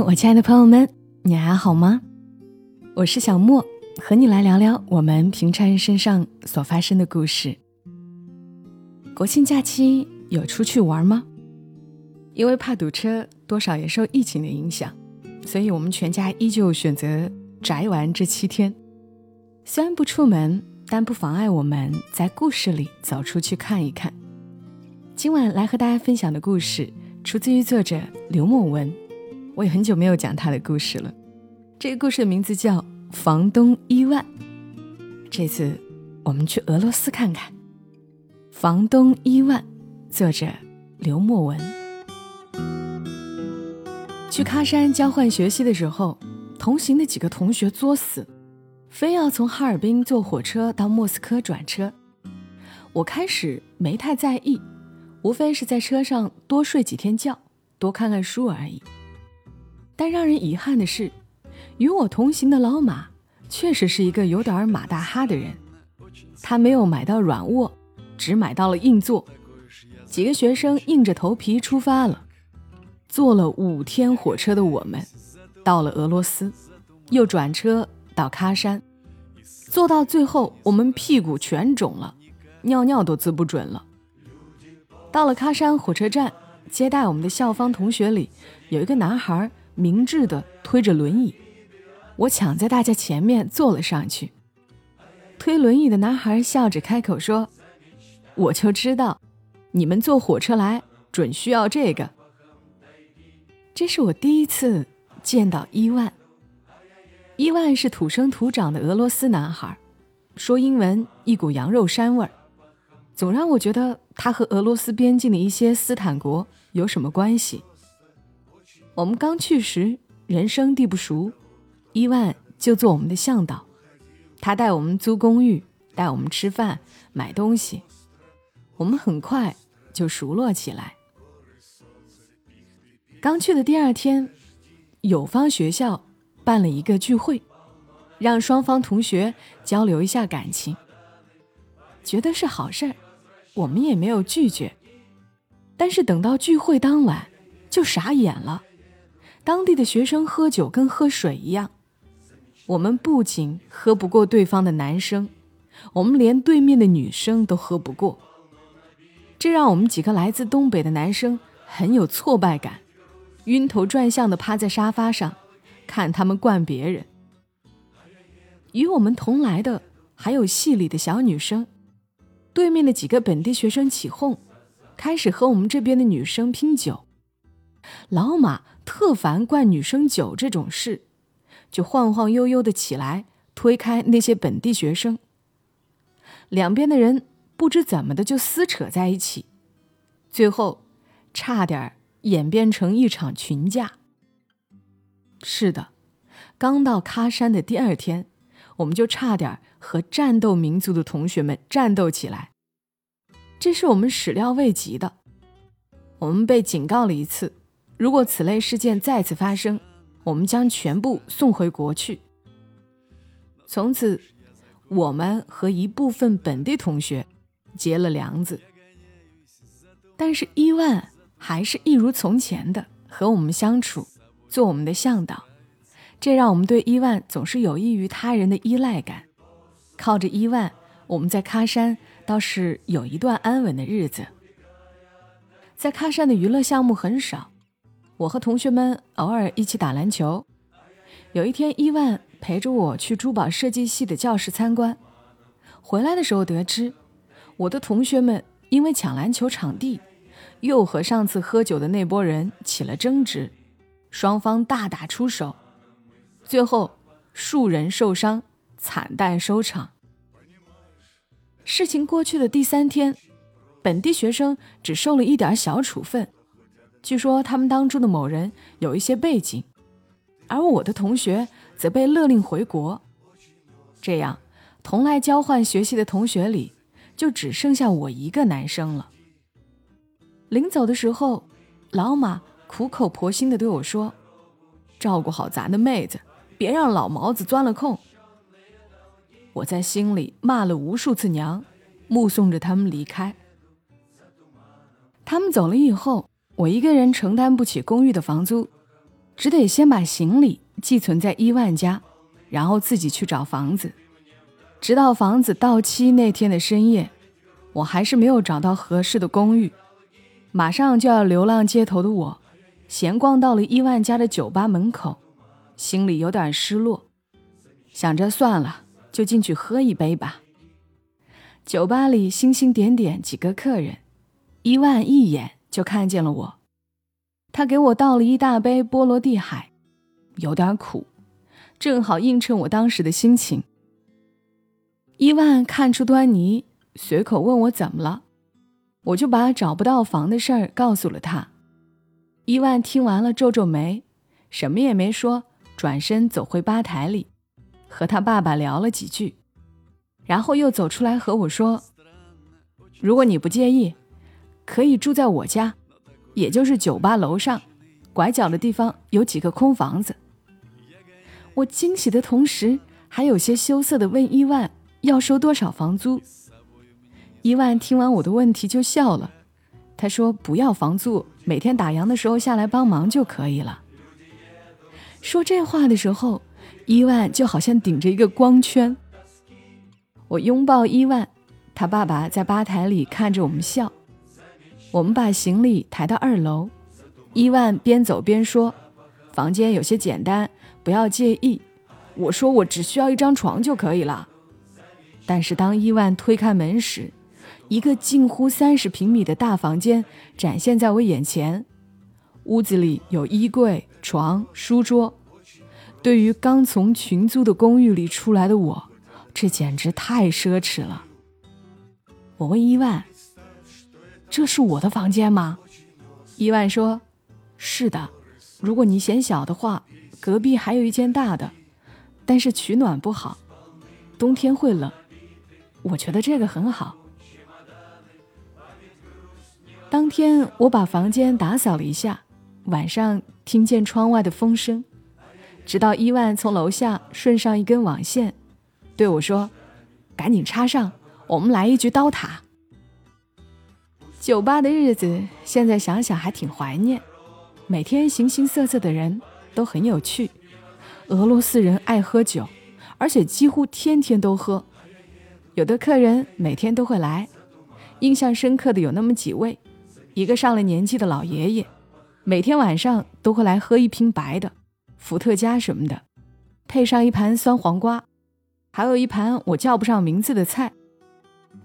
我亲爱的朋友们，你还好吗？我是小莫，和你来聊聊我们平常人身上所发生的故事。国庆假期有出去玩吗？因为怕堵车，多少也受疫情的影响，所以我们全家依旧选择宅玩这七天。虽然不出门，但不妨碍我们在故事里走出去看一看。今晚来和大家分享的故事，出自于作者刘墨文。我也很久没有讲他的故事了。这个故事的名字叫《房东伊万》。这次我们去俄罗斯看看。《房东伊万》，作者刘墨文。去喀山交换学习的时候，同行的几个同学作死，非要从哈尔滨坐火车到莫斯科转车。我开始没太在意，无非是在车上多睡几天觉，多看看书而已。但让人遗憾的是，与我同行的老马确实是一个有点马大哈的人。他没有买到软卧，只买到了硬座。几个学生硬着头皮出发了，坐了五天火车的我们，到了俄罗斯，又转车到喀山。坐到最后，我们屁股全肿了，尿尿都滋不准了。到了喀山火车站，接待我们的校方同学里有一个男孩。明智的推着轮椅，我抢在大家前面坐了上去。推轮椅的男孩笑着开口说：“我就知道，你们坐火车来准需要这个。”这是我第一次见到伊万。伊万是土生土长的俄罗斯男孩，说英文一股羊肉膻味儿，总让我觉得他和俄罗斯边境的一些斯坦国有什么关系。我们刚去时，人生地不熟，伊万就做我们的向导，他带我们租公寓，带我们吃饭、买东西，我们很快就熟络起来。刚去的第二天，友方学校办了一个聚会，让双方同学交流一下感情，觉得是好事儿，我们也没有拒绝。但是等到聚会当晚，就傻眼了。当地的学生喝酒跟喝水一样，我们不仅喝不过对方的男生，我们连对面的女生都喝不过。这让我们几个来自东北的男生很有挫败感，晕头转向的趴在沙发上，看他们灌别人。与我们同来的还有系里的小女生，对面的几个本地学生起哄，开始和我们这边的女生拼酒。老马。特烦灌女生酒这种事，就晃晃悠悠的起来，推开那些本地学生。两边的人不知怎么的就撕扯在一起，最后差点演变成一场群架。是的，刚到喀山的第二天，我们就差点和战斗民族的同学们战斗起来，这是我们始料未及的。我们被警告了一次。如果此类事件再次发生，我们将全部送回国去。从此，我们和一部分本地同学结了梁子。但是伊万还是一如从前的和我们相处，做我们的向导，这让我们对伊万总是有益于他人的依赖感。靠着伊万，我们在喀山倒是有一段安稳的日子。在喀山的娱乐项目很少。我和同学们偶尔一起打篮球。有一天，伊万陪着我去珠宝设计系的教室参观。回来的时候得知，我的同学们因为抢篮球场地，又和上次喝酒的那波人起了争执，双方大打出手，最后数人受伤，惨淡收场。事情过去的第三天，本地学生只受了一点小处分。据说他们当中的某人有一些背景，而我的同学则被勒令回国。这样，同来交换学习的同学里，就只剩下我一个男生了。临走的时候，老马苦口婆心的对我说：“照顾好咱的妹子，别让老毛子钻了空。”我在心里骂了无数次娘，目送着他们离开。他们走了以后。我一个人承担不起公寓的房租，只得先把行李寄存在伊万家，然后自己去找房子。直到房子到期那天的深夜，我还是没有找到合适的公寓。马上就要流浪街头的我，闲逛到了伊万家的酒吧门口，心里有点失落，想着算了，就进去喝一杯吧。酒吧里星星点点几个客人，伊万一眼就看见了我，他给我倒了一大杯波罗的海，有点苦，正好映衬我当时的心情。伊万看出端倪，随口问我怎么了。我就把找不到房的事儿告诉了他，伊万听完了皱皱眉，什么也没说，转身走回吧台里，和他爸爸聊了几句，然后又走出来和我说：“如果你不介意，可以住在我家，也就是酒吧楼上拐角的地方有几个空房子。”我惊喜的同时，还有些羞涩的问伊万要收多少房租。伊万听完我的问题就笑了，他说：“不要房租，每天打烊的时候下来帮忙就可以了。”说这话的时候，伊万就好像顶着一个光圈。我拥抱伊万，他爸爸在吧台里看着我们笑。我们把行李抬到二楼，伊万边走边说：“房间有些简单，不要介意。”我说：“我只需要一张床就可以了。”但是当伊万推开门时，一个近乎三十平米的大房间展现在我眼前，屋子里有衣柜、床、书桌。对于刚从群租的公寓里出来的我，这简直太奢侈了。我问伊万：“这是我的房间吗？”伊万说：“是的。如果你嫌小的话，隔壁还有一间大的，但是取暖不好，冬天会冷。我觉得这个很好。”当天我把房间打扫了一下，晚上听见窗外的风声，直到伊万从楼下顺上一根网线，对我说：“赶紧插上，我们来一局刀塔。”酒吧的日子现在想想还挺怀念，每天形形色色的人都很有趣。俄罗斯人爱喝酒，而且几乎天天都喝，有的客人每天都会来，印象深刻的有那么几位。一个上了年纪的老爷爷，每天晚上都会来喝一瓶白的，伏特加什么的，配上一盘酸黄瓜，还有一盘我叫不上名字的菜。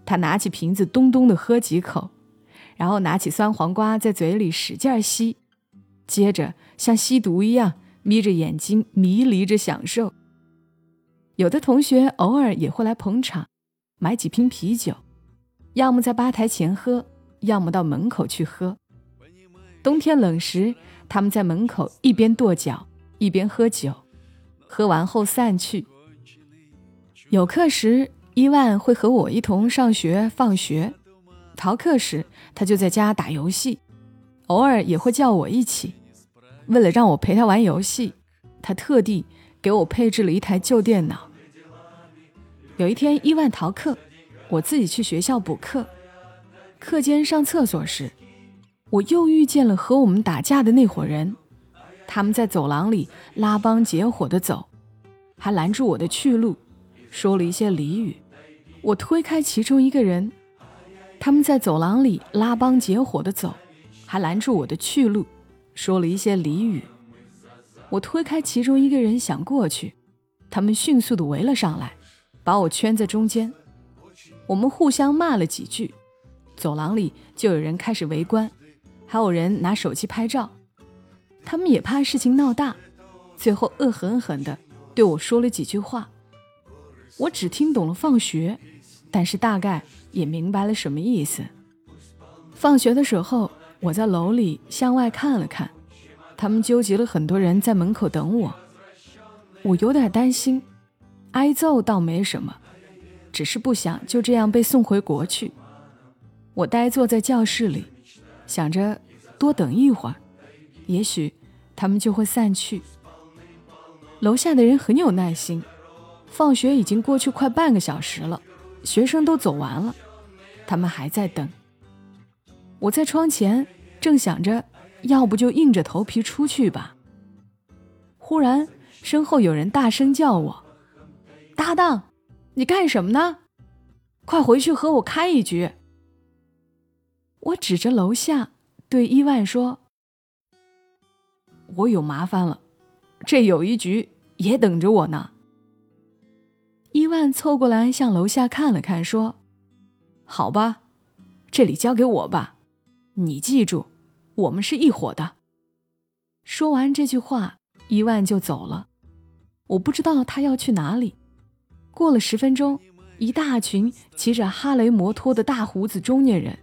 他拿起瓶子咚咚的喝几口，然后拿起酸黄瓜在嘴里使劲吸，接着像吸毒一样眯着眼睛迷离着享受。有的同学偶尔也会来捧场，买几瓶啤酒，要么在吧台前喝。要么到门口去喝。冬天冷时，他们在门口一边跺脚一边喝酒，喝完后散去。有课时，伊万会和我一同上学放学；逃课时，他就在家打游戏，偶尔也会叫我一起。为了让我陪他玩游戏，他特地给我配置了一台旧电脑。有一天，伊万逃课，我自己去学校补课。课间上厕所时，我又遇见了和我们打架的那伙人。他们在走廊里拉帮结伙的走，还拦住我的去路，说了一些俚语。我推开其中一个人，他们在走廊里拉帮结伙的走，还拦住我的去路，说了一些俚语。我推开其中一个人想过去，他们迅速的围了上来，把我圈在中间。我们互相骂了几句。走廊里就有人开始围观，还有人拿手机拍照。他们也怕事情闹大，最后恶狠狠地对我说了几句话。我只听懂了“放学”，但是大概也明白了什么意思。放学的时候，我在楼里向外看了看，他们纠集了很多人在门口等我。我有点担心，挨揍倒没什么，只是不想就这样被送回国去。我呆坐在教室里，想着多等一会儿，也许他们就会散去。楼下的人很有耐心，放学已经过去快半个小时了，学生都走完了，他们还在等。我在窗前正想着，要不就硬着头皮出去吧，忽然身后有人大声叫我：“搭档，你干什么呢？快回去和我开一局！”我指着楼下对伊万说：“我有麻烦了，这有一局也等着我呢。”伊万凑过来向楼下看了看，说：“好吧，这里交给我吧。你记住，我们是一伙的。”说完这句话，伊万就走了。我不知道他要去哪里。过了十分钟，一大群骑着哈雷摩托的大胡子中年人。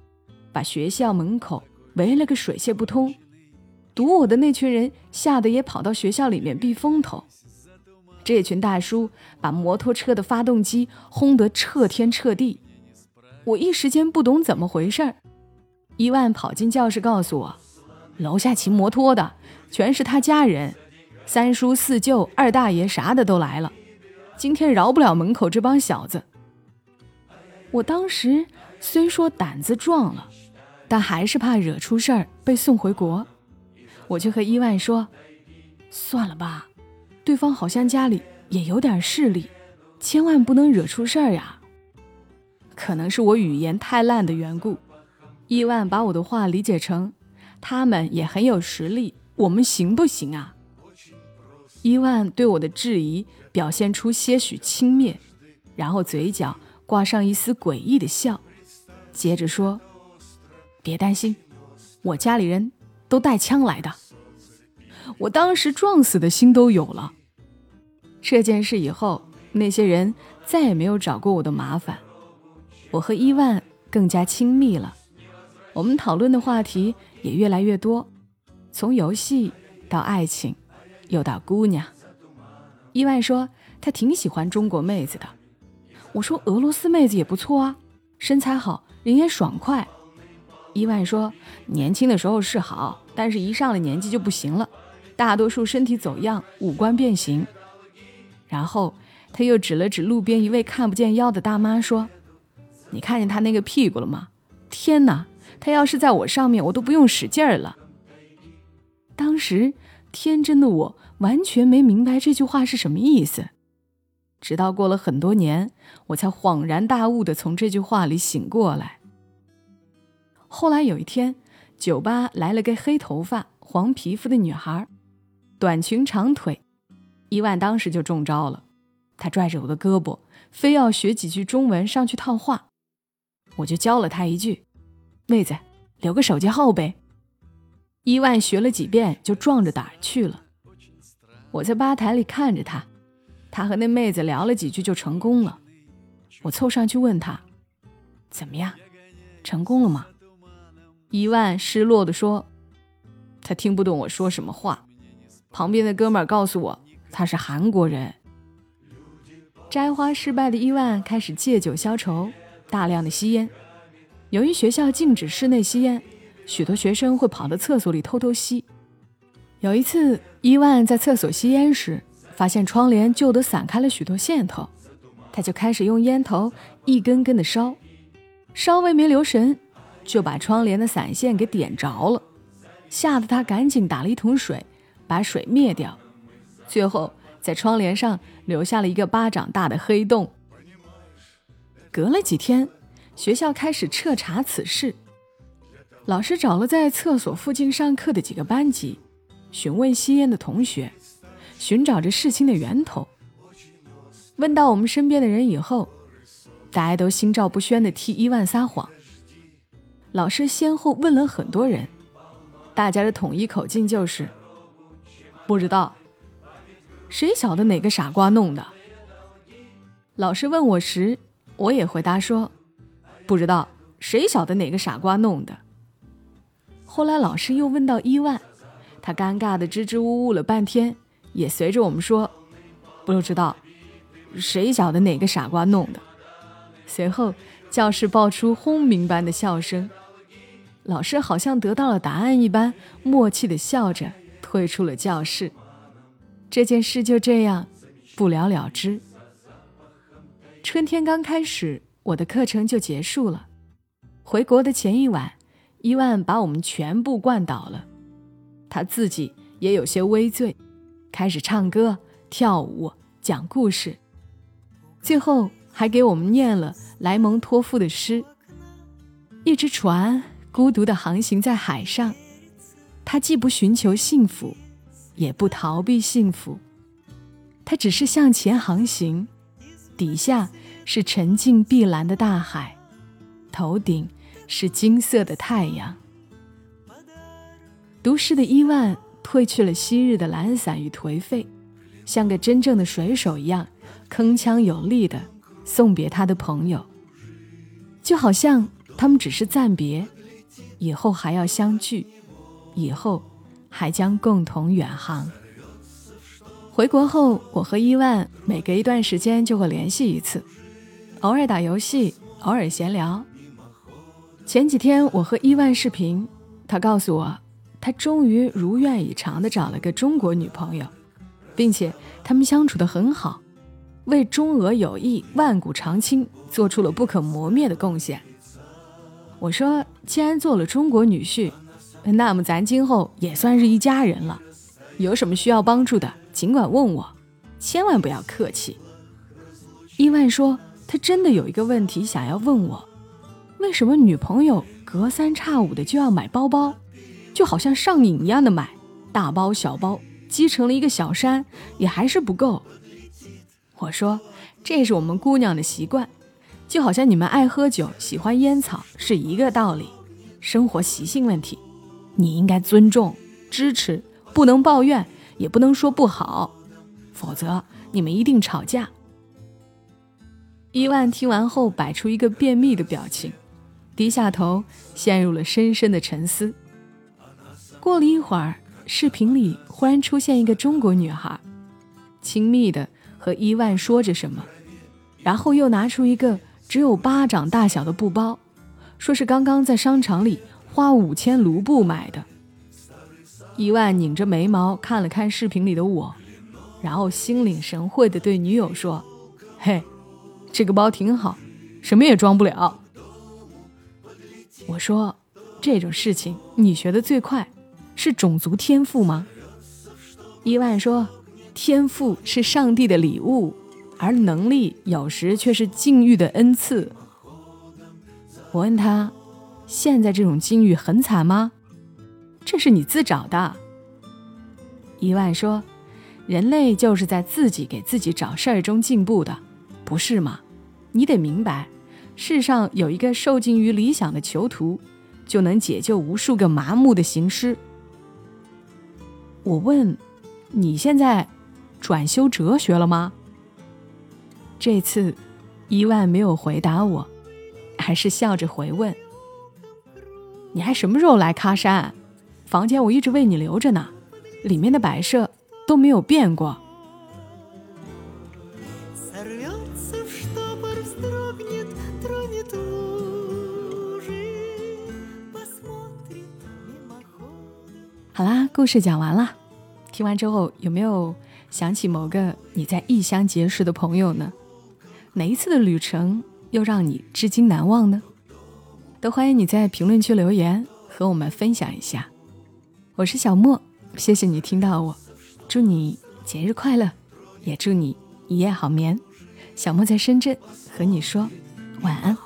把学校门口围了个水泄不通，堵我的那群人吓得也跑到学校里面避风头。这群大叔把摩托车的发动机轰得彻天彻地，我一时间不懂怎么回事儿。伊万跑进教室告诉我，楼下骑摩托的全是他家人，三叔四舅二大爷啥的都来了，今天饶不了门口这帮小子。我当时虽说胆子壮了。但还是怕惹出事儿被送回国，我就和伊万说：“算了吧，对方好像家里也有点势力，千万不能惹出事儿呀。”可能是我语言太烂的缘故，伊万把我的话理解成他们也很有实力，我们行不行啊？伊万对我的质疑表现出些许轻蔑，然后嘴角挂上一丝诡异的笑，接着说。别担心，我家里人都带枪来的。我当时撞死的心都有了。这件事以后，那些人再也没有找过我的麻烦。我和伊万更加亲密了，我们讨论的话题也越来越多，从游戏到爱情，又到姑娘。伊万说他挺喜欢中国妹子的，我说俄罗斯妹子也不错啊，身材好，人也爽快。伊万说：“年轻的时候是好，但是一上了年纪就不行了，大多数身体走样，五官变形。”然后他又指了指路边一位看不见腰的大妈说：“你看见他那个屁股了吗？天哪，他要是在我上面，我都不用使劲儿了。”当时天真的我完全没明白这句话是什么意思，直到过了很多年，我才恍然大悟的从这句话里醒过来。后来有一天，酒吧来了个黑头发、黄皮肤的女孩，短裙长腿。伊万当时就中招了，他拽着我的胳膊，非要学几句中文上去套话。我就教了他一句：“妹子，留个手机号呗。”伊万学了几遍，就壮着胆去了。我在吧台里看着他，他和那妹子聊了几句就成功了。我凑上去问他：“怎么样，成功了吗？”伊万失落地说：“他听不懂我说什么话。”旁边的哥们儿告诉我，他是韩国人。摘花失败的伊万开始借酒消愁，大量的吸烟。由于学校禁止室内吸烟，许多学生会跑到厕所里偷偷吸。有一次，伊万在厕所吸烟时，发现窗帘旧得散开了许多线头，他就开始用烟头一根根的烧，稍微没留神。就把窗帘的散线给点着了，吓得他赶紧打了一桶水，把水灭掉。最后在窗帘上留下了一个巴掌大的黑洞。隔了几天，学校开始彻查此事。老师找了在厕所附近上课的几个班级，询问吸烟的同学，寻找着事情的源头。问到我们身边的人以后，大家都心照不宣地替伊万撒谎。老师先后问了很多人，大家的统一口径就是不知道。谁晓得哪个傻瓜弄的？老师问我时，我也回答说不知道。谁晓得哪个傻瓜弄的？后来老师又问到伊万，他尴尬的支支吾吾了半天，也随着我们说不知道。谁晓得哪个傻瓜弄的？随后教室爆出轰鸣般的笑声。老师好像得到了答案一般，默契的笑着退出了教室。这件事就这样不了了之。春天刚开始，我的课程就结束了。回国的前一晚，伊万把我们全部灌倒了，他自己也有些微醉，开始唱歌、跳舞、讲故事，最后还给我们念了莱蒙托夫的诗。一只船孤独地航行在海上，它既不寻求幸福，也不逃避幸福，它只是向前航行，底下是沉静碧蓝的大海，头顶是金色的太阳。读诗的伊万褪去了昔日的懒散与颓废，像个真正的水手一样，铿锵有力地送别他的朋友，就好像他们只是暂别，以后还要相聚，以后还将共同远航。回国后，我和伊万每隔一段时间就会联系一次，偶尔打游戏，偶尔闲聊。前几天我和伊万视频，他告诉我。他终于如愿以偿地找了个中国女朋友，并且他们相处得很好，为中俄友谊万古长青做出了不可磨灭的贡献。我说，既然做了中国女婿，那么咱今后也算是一家人了。有什么需要帮助的，尽管问我，千万不要客气。伊万说，他真的有一个问题想要问我：为什么女朋友隔三差五的就要买包包？就好像上瘾一样的买大包小包，积成了一个小山，也还是不够。我说，这是我们姑娘的习惯，就好像你们爱喝酒、喜欢烟草是一个道理。生活习性问题，你应该尊重、支持，不能抱怨，也不能说不好，否则你们一定吵架。伊万听完后摆出一个便秘的表情，低下头，陷入了深深的沉思。过了一会儿，视频里忽然出现一个中国女孩，亲密的和伊万说着什么，然后又拿出一个只有巴掌大小的布包，说是刚刚在商场里花五千卢布买的。伊万拧着眉毛看了看视频里的我，然后心领神会的对女友说：“嘿，这个包挺好，什么也装不了。”我说：“这种事情你学的最快。”是种族天赋吗？伊万说：“天赋是上帝的礼物，而能力有时却是境遇的恩赐。”我问他：“现在这种境遇很惨吗？”这是你自找的。伊万说：“人类就是在自己给自己找事儿中进步的，不是吗？你得明白，世上有一个受尽于理想的囚徒，就能解救无数个麻木的行尸。”我问：“你现在转修哲学了吗？”这次伊万没有回答我，还是笑着回问：“你还什么时候来喀山？房间我一直为你留着呢，里面的摆设都没有变过。”好啦，故事讲完了。听完之后，有没有想起某个你在异乡结识的朋友呢？哪一次的旅程又让你至今难忘呢？都欢迎你在评论区留言和我们分享一下。我是小莫，谢谢你听到我。祝你节日快乐，也祝你一夜好眠。小莫在深圳和你说晚安。